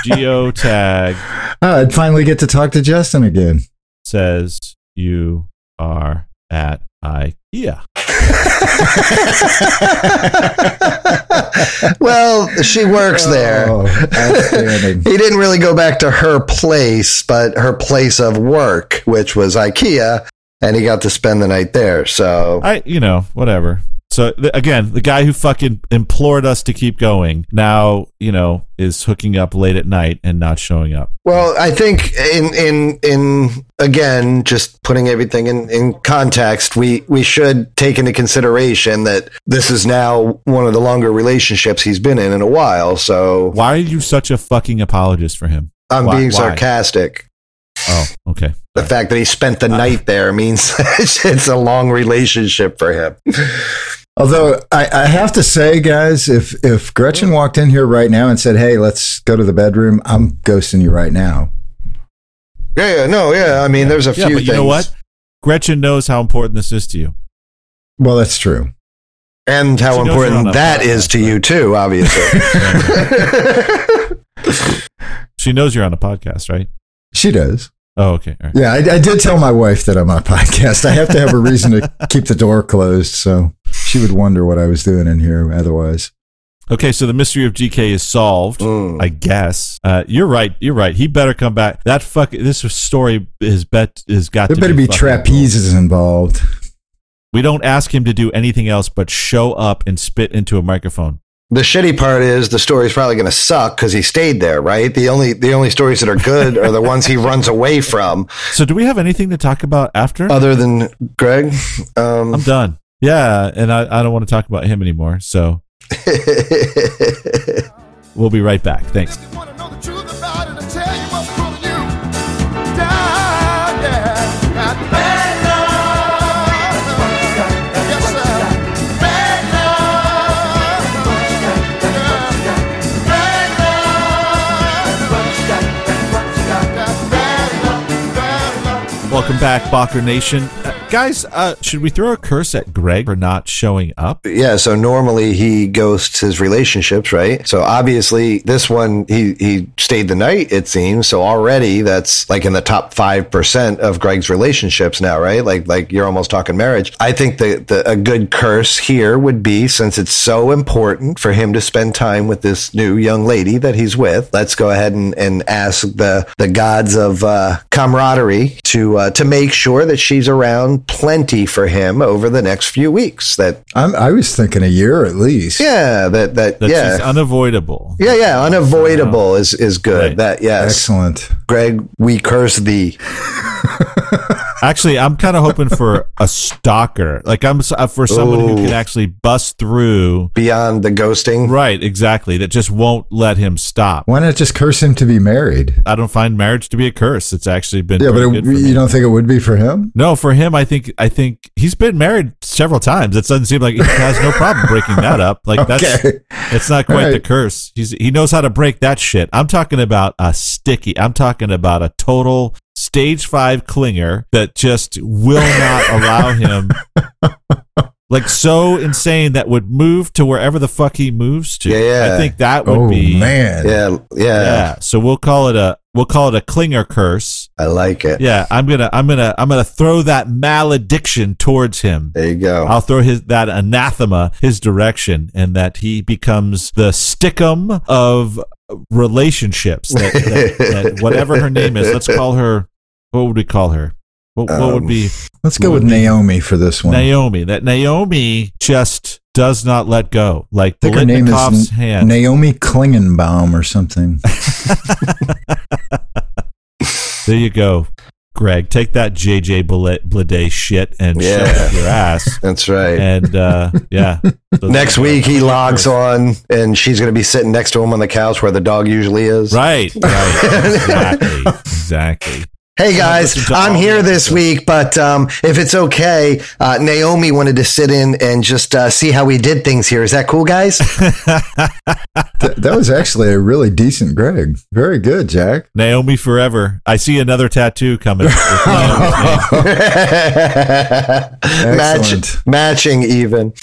geotag Ah, I'd finally get to talk to Justin again. says you are at IKEA. well, she works oh, there. Oh, outstanding. He didn't really go back to her place, but her place of work, which was IKEA, and he got to spend the night there. So I, you know, whatever. So th- again, the guy who fucking implored us to keep going now, you know, is hooking up late at night and not showing up. Well, I think in in in again, just putting everything in in context, we we should take into consideration that this is now one of the longer relationships he's been in in a while. So Why are you such a fucking apologist for him? I'm Why- being why? sarcastic. Oh, okay. The fact that he spent Uh, the night there means it's a long relationship for him. Although I, I have to say, guys, if if Gretchen walked in here right now and said, "Hey, let's go to the bedroom," I'm ghosting you right now. Yeah, yeah, no, yeah. I mean, there's a Yeah, few but you know what? Gretchen knows how important this is to you. Well, that's true. And how She knows you're on important a that podcast, is to you too, obviously. She knows you're on a podcast, right? She does. Oh, okay. All right. Yeah, I, I did tell my wife that I'm on a podcast. I have to have a reason to keep the door closed, so she would wonder what I was doing in here otherwise. Okay, so the mystery of GK is solved. Mm. I guess. Uh, you're right. You're right. He better come back. That fuck. This story is bet is got. There to better be fucking trapezes involved. We don't ask him to do anything else but show up and spit into a microphone. The shitty part is the story's probably going to suck because he stayed there, right? The only the only stories that are good are the ones he runs away from. So, do we have anything to talk about after? Other than Greg, um, I'm done. Yeah, and I, I don't want to talk about him anymore. So we'll be right back. Thanks. You wanna know the truth about it and tell you what's pulling you down, yeah. Got bad love. Yes, sir. Bad love. Yeah. Bad love. Got bad love. Bad love. Welcome back, Balker Nation. Guys, uh, should we throw a curse at Greg for not showing up? yeah, so normally he ghosts his relationships, right? So obviously this one he he stayed the night, it seems. So already that's like in the top five percent of Greg's relationships now, right? Like like you're almost talking marriage. I think the, the a good curse here would be since it's so important for him to spend time with this new young lady that he's with. Let's go ahead and, and ask the the gods of uh, camaraderie to uh, to make sure that she's around plenty for him over the next few weeks. That I'm, I was thinking a year at least. yeah, that that, That yeah. she's unavoidable. yeah, yeah, unavoidable is is good. Right. That yes, Excellent. Greg, we curse thee. Actually, I'm kind of hoping for a stalker. Like I'm uh, for someone who can actually bust through. Beyond the ghosting, Right, exactly. That just won't let him stop. Why not just curse him to be married? I don't find marriage to be a curse. It's actually been Yeah, but it, good for you me. don't think it would be for him? No, for him, I think I think he's been married several times. It doesn't seem like he has no problem breaking that up. Like that's it's not quite All the curse. He's he knows how to break that shit. I'm talking about a sticky. I'm talking about a total stage five clinger that just will not allow him. Like so insane that would move to wherever the fuck he moves to. Yeah, yeah. I think that would Oh be man. yeah, yeah, Yeah. So we'll call it a we'll call it a clinger curse. I like it. Yeah, I'm gonna I'm gonna I'm gonna throw that malediction towards him. There you go. I'll throw his that anathema his direction, and that he becomes the stickum of relationships. That, that, that whatever her name is, let's call her. What would we call her? What, what would Um, be Let's go with Would be- Naomi for this one. Naomi? That Naomi just does not let go. Like I think her name is hand. Naomi Klingenbaum or something. there you go, Greg. Take that JJ Blade shit and shove it Yeah. up your ass. That's right. And uh, yeah, So Next week he logs on, and she's going to be sitting next to him on the couch where the dog usually is. Right, right, exactly, exactly. Hey guys, I'm here this week, but um, if it's okay, uh, Naomi wanted to sit in and just uh, see how we did things here. Is that cool, guys? Th- that was actually a really decent Greg. Very good, Jack. Naomi forever. I see another tattoo coming. with Naomi's name. Match, matching even.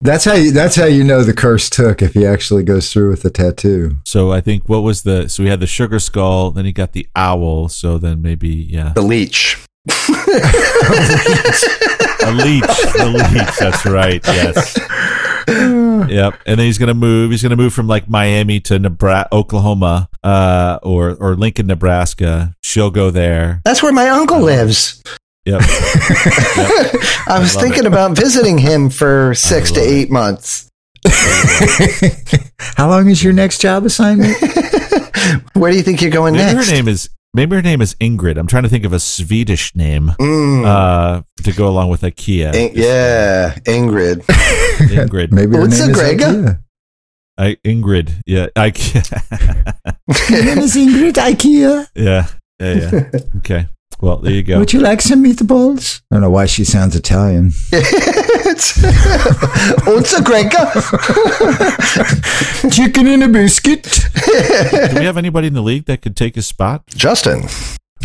That's how you. That's how you know the curse took if he actually goes through with the tattoo. So I think what was the? So we had the sugar skull, then he got the owl. So then maybe yeah, The leech. a leech. The leech. That's right. Yes. Yep. And then he's gonna move. He's gonna move from like Miami to Nebraska, Oklahoma, uh, or or Lincoln, Nebraska. She'll go there. That's where my uncle lives. Yep. I was love thinking about visiting him for six to love it. eight months. How long is your next job assignment? Where do you think you're going Maybe next? her name is. Maybe her name is Ingrid. I'm trying to think of a Swedish name Mm, uh, to go along with IKEA. In- yeah, Ingrid. Ingrid. Maybe her What's name a is Greg? IKEA. I, Ingrid. Yeah. IKEA. Your name is Ingrid IKEA. yeah. Yeah. Yeah. Okay. Well, there you go. Would you like some meatballs? I don't know why she sounds Italian. Unser Gregor. Chicken in a biscuit. Do we have anybody in the league that could take his spot? Justin.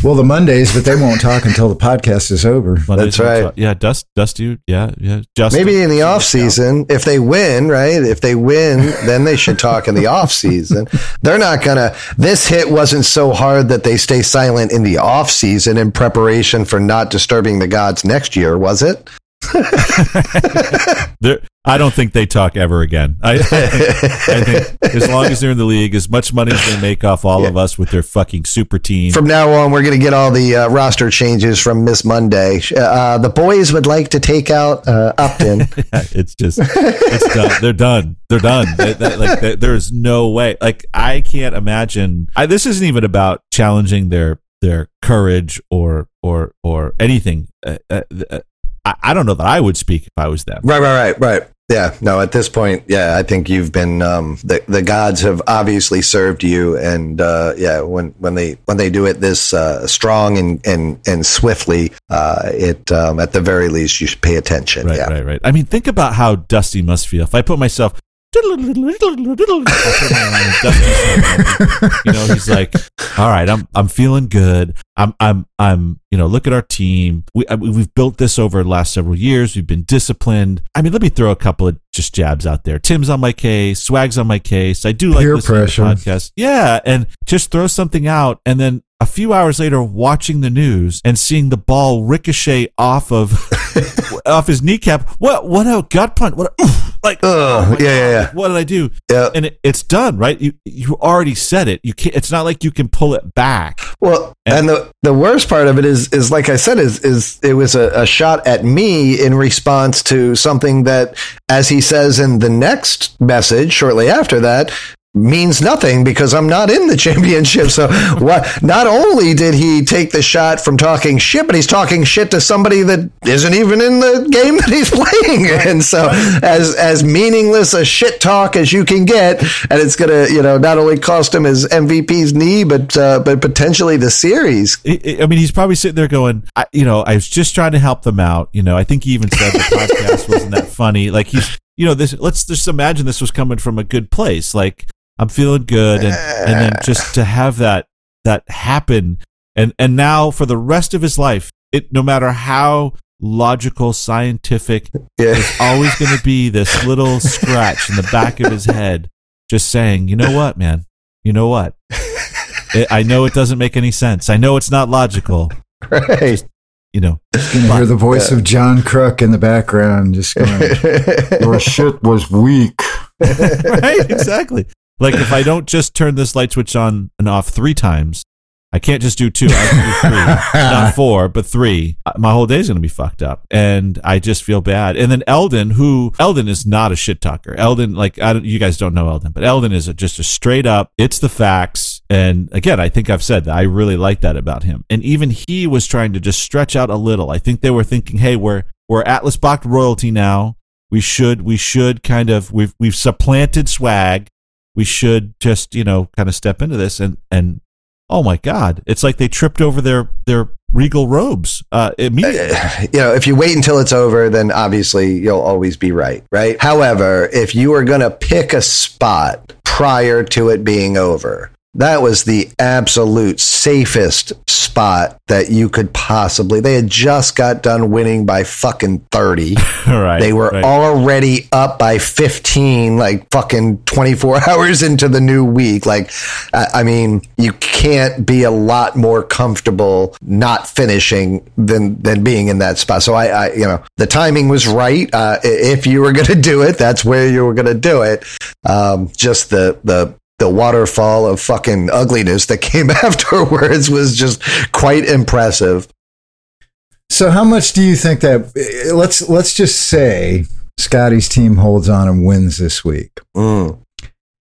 Well, the Mondays, but they won't talk until the podcast is over. Mondays That's and right. Tues- Yeah, Dust, Dust, you. Yeah, yeah. Justin. Maybe in the off season, if they win, right? If they win, then they should talk in the off season. They're not gonna. This hit wasn't so hard that they stay silent in the off season in preparation for not disturbing the gods next year, was it? I don't think they talk ever again. I, I, think, I think as long as they're in the league, as much money as they make off all of us with their fucking super team. From now on, we're going to get all the uh, roster changes from Miss Monday. Uh, the boys would like to take out uh, Upton. it's just it's done. They're done. They're done. They- they- like they- there's no way. Like I can't imagine. I, this isn't even about challenging their their courage or or or anything. Uh, uh, uh, I, I don't know that I would speak if I was them. right, right, right, right. Yeah, no. At this point, yeah, I think you've been um, the the gods have obviously served you, and uh, yeah, when when they when they do it this uh, strong and and and swiftly, uh, it um, at the very least you should pay attention. Right, yeah. right, right. I mean, think about how Dusty must feel. If I put myself, you know, he's like, "All right, I'm I'm feeling good. I'm I'm I'm you know, look at our team. We I, we've built this over the last several years. We've been disciplined. I mean, let me throw a couple of just jabs out there. Tim's on my case. Swag's on my case. I do like Peer listening pressure. to podcasts. Yeah, and just throw something out, and then a few hours later, watching the news and seeing the ball ricochet off of off his kneecap. What? What a gut punch! What? A, oof, like, oh yeah, God, yeah. like, what did I do? Yeah. And it, it's done, right? You you already said it. You can't. It's not like you can pull it back. Well, And- and the the worst part of it is is like I said is is it was a, a shot at me in response to something that, as he says in the next message shortly after that. Means nothing because I'm not in the championship. So, what? Not only did he take the shot from talking shit, but he's talking shit to somebody that isn't even in the game that he's playing. And so, as as meaningless a shit talk as you can get, and it's gonna, you know, not only cost him his MVP's knee, but uh, but potentially the series. I- I I mean, he's probably sitting there going, I, you know, I was just trying to help them out. You know, I think he even said the podcast wasn't that funny. Like he's, you know, this. Let's just imagine this was coming from a good place. Like I'm feeling good, and and then just to have that that happen, and and now for the rest of his life, it no matter how logical, scientific, Yeah. there's always going to be this little scratch in the back of his head, just saying, you know what, man, you know what. I I know it doesn't make any sense. I know it's not logical. Right. You know, Gonna hear the voice of John Crook in the background, just going, "Your shit was weak." right? Exactly. Like if I don't just turn this light switch on and off three times, I can't just do two. I have to do three, not four, but three. Uh, My whole day's going to be fucked up, and I just feel bad. And then Eldon, who Eldon is not a shit talker. Eldon, like I don't, you guys don't know Eldon, but Eldon is a, just a straight up. It's the facts. And again, I think I've said that I really like that about him. And even he was trying to just stretch out a little. I think they were thinking, hey, we're we're Atlas Bach royalty now. We should we should kind of we've we've supplanted swag. We should just you know kind of step into this and and oh my god, it's like they tripped over their their regal robes uh, immediately. you know, if you wait until it's over, then obviously you'll always be right, right? However, if you are going to pick a spot prior to it being over, that was the absolute safest spot that you could possibly. They had just got done winning by fucking 30. right. They were right. already up by 15, like fucking 24 hours into the new week. Like, I I mean, you can't be a lot more comfortable not finishing than, than being in that spot. So I, I you know, the timing was right. Uh, if you were going to do it, that's where you were going to do it. Um, just the, the, the waterfall of fucking ugliness that came afterwards was just quite impressive. So how much do you think that let's let's just say Scotty's team holds on and wins this week. Mm.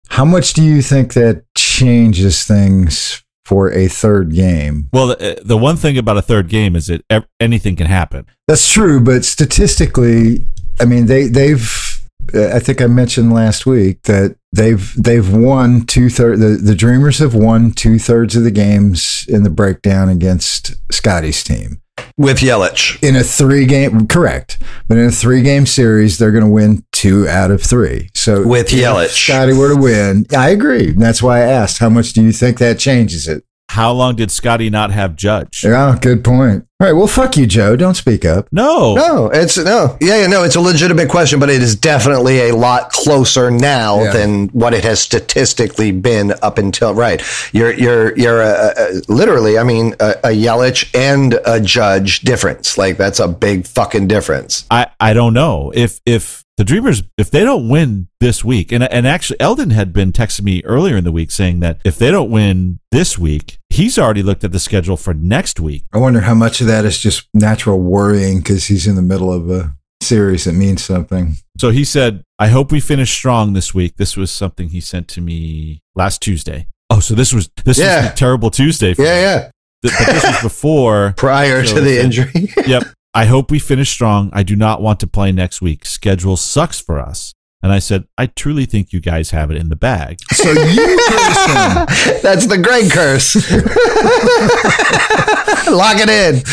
How much do you think that changes things for a third game? well, the, the one thing about a third game is that anything can happen. That's true, but statistically, I mean they they've I think I mentioned last week that they've they've won two thirds. The, the Dreamers have won two thirds of the games in the breakdown against Scotty's team. With Yelich. in a three game correct but in a three game series they're going to win two out of three so With Yelich. scotty were to win i agree that's why i asked how much do you think that changes it How long did Scotty not have Judge? yeah good point all right well fuck you joe don't speak up No. No, it's no, yeah, yeah, no, it's a legitimate question, but it is definitely a lot closer now Yeah. than what it has statistically been up until right. You're you're you're a, a, literally, I mean, a, a Yelich and a Judge difference. Like that's a big fucking difference. I, I don't know if if the Dreamers if they don't win this week and and actually Eldon had been texting me earlier in the week saying that if they don't win this week he's already looked at the schedule for next week. i wonder how much of that is just natural worrying because he's in the middle of a series that means something So he said, "I hope we finish strong this week." This was something he sent to me last Tuesday. Oh, so this was this Yeah. was the terrible Tuesday. For Yeah, me. yeah. Th- but this was before. Prior So to the injury, yep. I hope we finish strong. I do not want to play next week. Schedule sucks for us. And I said, I truly think you guys have it in the bag. so you person that's the Greg curse. Lock it in.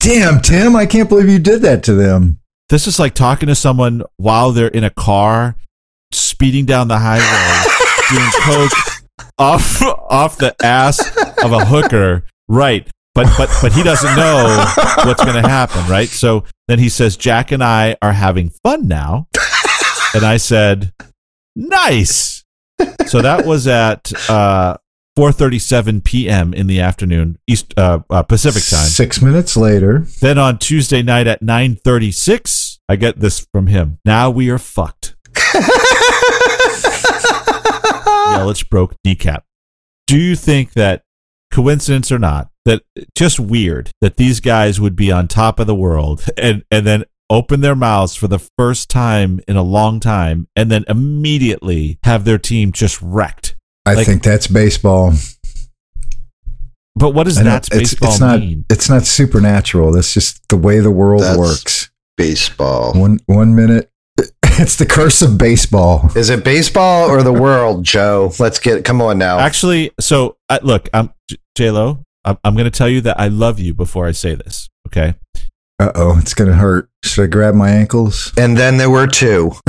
damn tim i can't believe you did that to them This is like talking to someone while they're in a car, speeding down the highway, doing coke off off the ass of a hooker, right? But but but he doesn't know what's going to happen, right? So then he says, "Jack and I are having fun now," and I said, "Nice." So that was at uh, 4:37 p.m. in the afternoon, East uh, uh, Pacific time. six minutes later Then on Tuesday night at 9:36, I get this from him. Now we are fucked. Yelich broke kneecap. Do you think that coincidence or not, that just weird that these guys would be on top of the world and and then open their mouths for the first time in a long time and then immediately have their team just wrecked? i Like- think that's baseball But what does I that baseball it's not mean? it's not supernatural that's just the way the world That's- works Baseball. one one minute it's the curse of baseball Is it baseball or the world, Joe? Let's get. Come on now. Actually, so I, look, I'm J Lo. I'm, I'm going to tell you that I love you before I say this. Okay. Uh-oh it's gonna hurt should i grab my ankles and then there were two.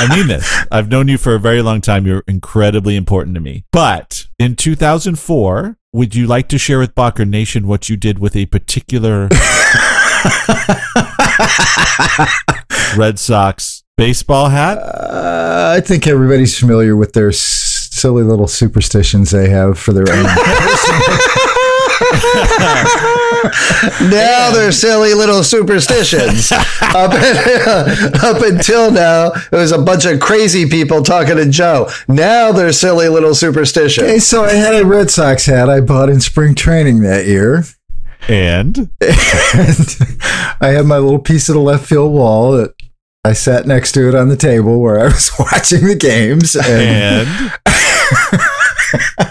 I mean this. I've known you for a very long time. You're incredibly important to me. But in 2004, would you like to share with Bacher Nation what you did with a particular Red Sox baseball hat? Uh, I think everybody's familiar with their s- silly little superstitions they have for their own. now they're silly little superstitions. up, up until now, it was a bunch of crazy people talking to Joe. Now they're silly little superstitions. Okay, so I had a Red Sox hat I bought in spring training that year. And and I had my little piece of the left field wall that I sat next to it on the table where I was watching the games. And and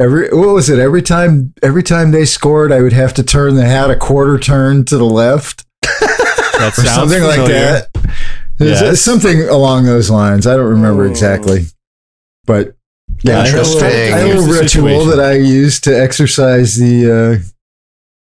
every what was it? Every time every time they scored, I would have to turn the hat a quarter turn to the left that or sounds something like that. Yes. it's something along those lines. I don't remember Oh. exactly, but yeah, I little- Interesting. I had a little ritual that I used to exercise the uh,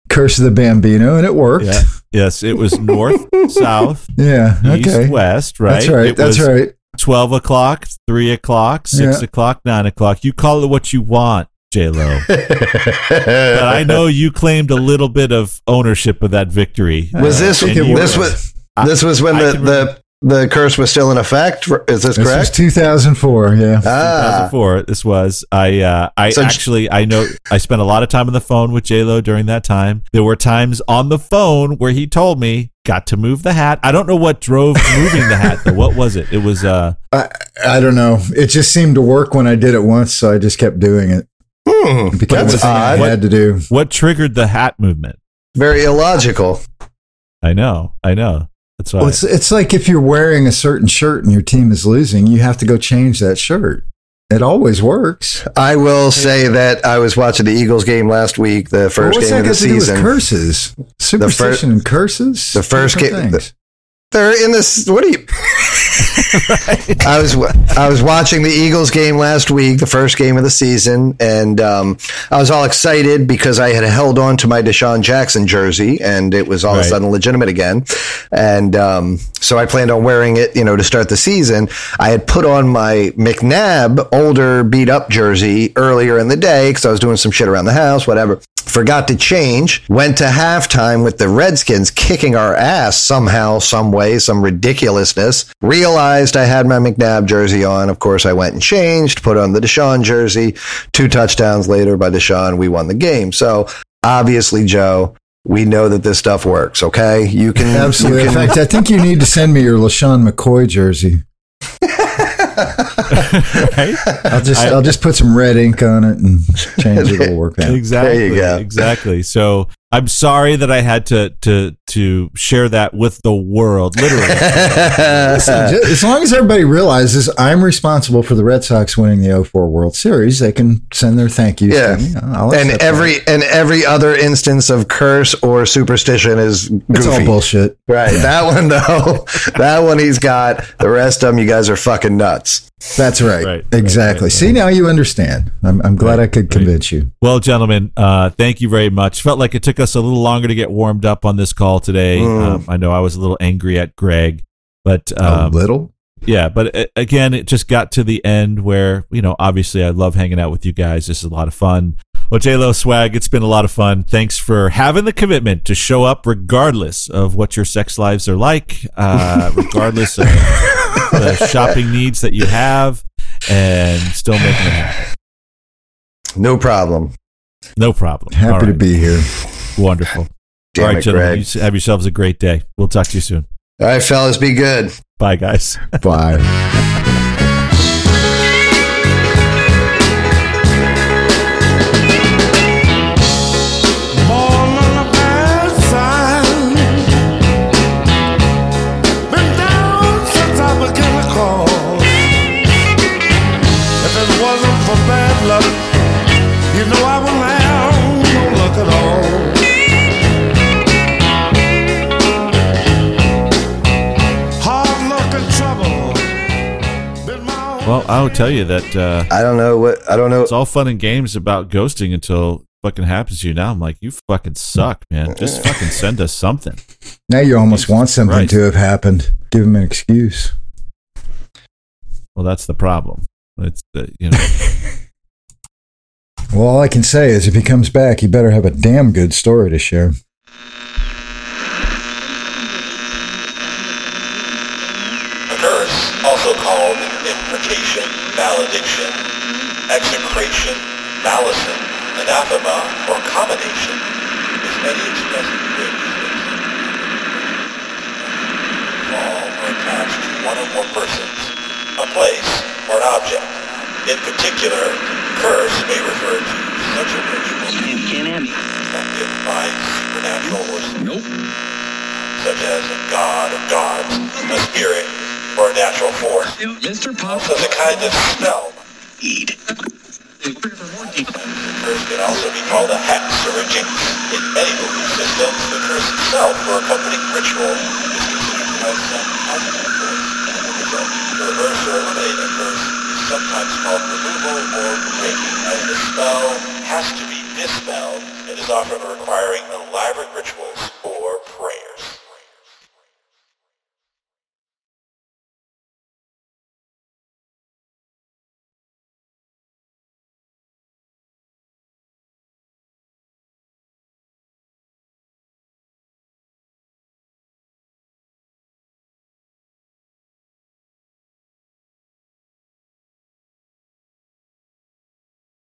curse of the Bambino, and it worked. Yeah. Yes, it was north, south, Yeah, east, okay. west, right? That's right. It That's was right. 12 o'clock, 3 o'clock, 6 Yeah. o'clock, 9 o'clock. You call it what you want, J-Lo. but I know you claimed a little bit of ownership of that victory. Was Uh, this and this was this was when I the can the the curse was still in effect? Is this This was correct? 2004. Yeah. Ah, 2004 this was i uh i So actually i know i spent a lot of time on the phone with j-lo during that time there were times on the phone where he told me got to move the hat i don't know what drove moving the hat though what was it it was uh I, I don't know. It just seemed to work when I did it once, so I just kept doing it. Hmm, It became a that's thing I had to do. what triggered the hat movement Very illogical. i know i know that's why Well, it's it's like if you're wearing a certain shirt and your team is losing, you have to go change that shirt. It always works. I will say that I was watching the Eagles game last week, the first What's game that of the got to do with season. curses? Superstition and curses. the first Different game- things. They're in this. What are you? I was I was watching the Eagles game last week, the first game of the season, and um, I was all excited because I had held on to my DeSean Jackson jersey, and it was all of a sudden legitimate again. And um, so I planned on wearing it, you know, to start the season. I had put on my McNabb older beat up jersey earlier in the day because I was doing some shit around the house, whatever. Forgot to change. Went to halftime with the Redskins kicking our ass somehow, some way, some ridiculousness. Realized I had my McNabb jersey on. Of course, I went and changed, put on the DeSean jersey. Two touchdowns later by DeSean, we won the game. So obviously, Joe, we know that this stuff works. Okay, you can Absolutely. You In fact, I think you need to send me your LeSean McCoy jersey. right I'll just I- I, will just put some red ink on it and change it. It'll work out. exactly There you go. exactly so i'm sorry that i had to to to share that with the world literally Listen, ju- as long as everybody realizes I'm responsible for the Red Sox winning the 04 World Series, they can send their thank yous Yeah. to me. I'll and accept that. every and every other instance of curse or superstition is goofy. it's all bullshit. Right. That one though. that one he's got. The rest of them, you guys are fucking nuts. That's right. Right, right, exactly. right, See, now you understand. I'm, I'm glad Right, I could right. convince you. Well, gentlemen, uh, thank you very much. Felt like it took us a little longer to get warmed up on this call today. Mm. Um, I know I was a little angry at Greg, but Um, a little. yeah, but uh, again, it just got to the end where you know, obviously, I love hanging out with you guys. This is a lot of fun. Well, J Lo Swag, it's been a lot of fun. Thanks for having the commitment to show up, regardless of what your sex lives are like, uh, regardless of the shopping needs that you have, and still making it happen. No problem. No problem. Happy All to be here. Wonderful. Damn All right, it, gentlemen. You have yourselves a great day. We'll talk to you soon. All right, fellas, be good. Bye, guys. Bye. Well, I'll tell you that uh, I don't know what I don't know. it's all fun and games about ghosting until it fucking happens to you. Now I'm like, you fucking suck, man. Just fucking send us something. Now you almost Jesus want something Christ. to have happened. Give him an excuse. Well, that's the problem. It's uh, you know, Well, all I can say is if he comes back, he better have a damn good story to share. Curse, also called malediction, execration, malison, anathema, or commination is any expressive which fall or attached to one or more persons, a place, or an object. In particular, curse may refer to such a ritual affected by supernatural or Nope. such as a god or gods, a spirit, or a natural force. Mr. Puff. Also, the kind of spell. Eat. The curse can also be called a hex or a jinx. In many belief systems, the curse itself or accompanying ritual is considered to have some positive force. A result, to reverse or eliminate a curse is sometimes called removal or breaking, as the spell has to be dispelled and is often requiring elaborate rituals or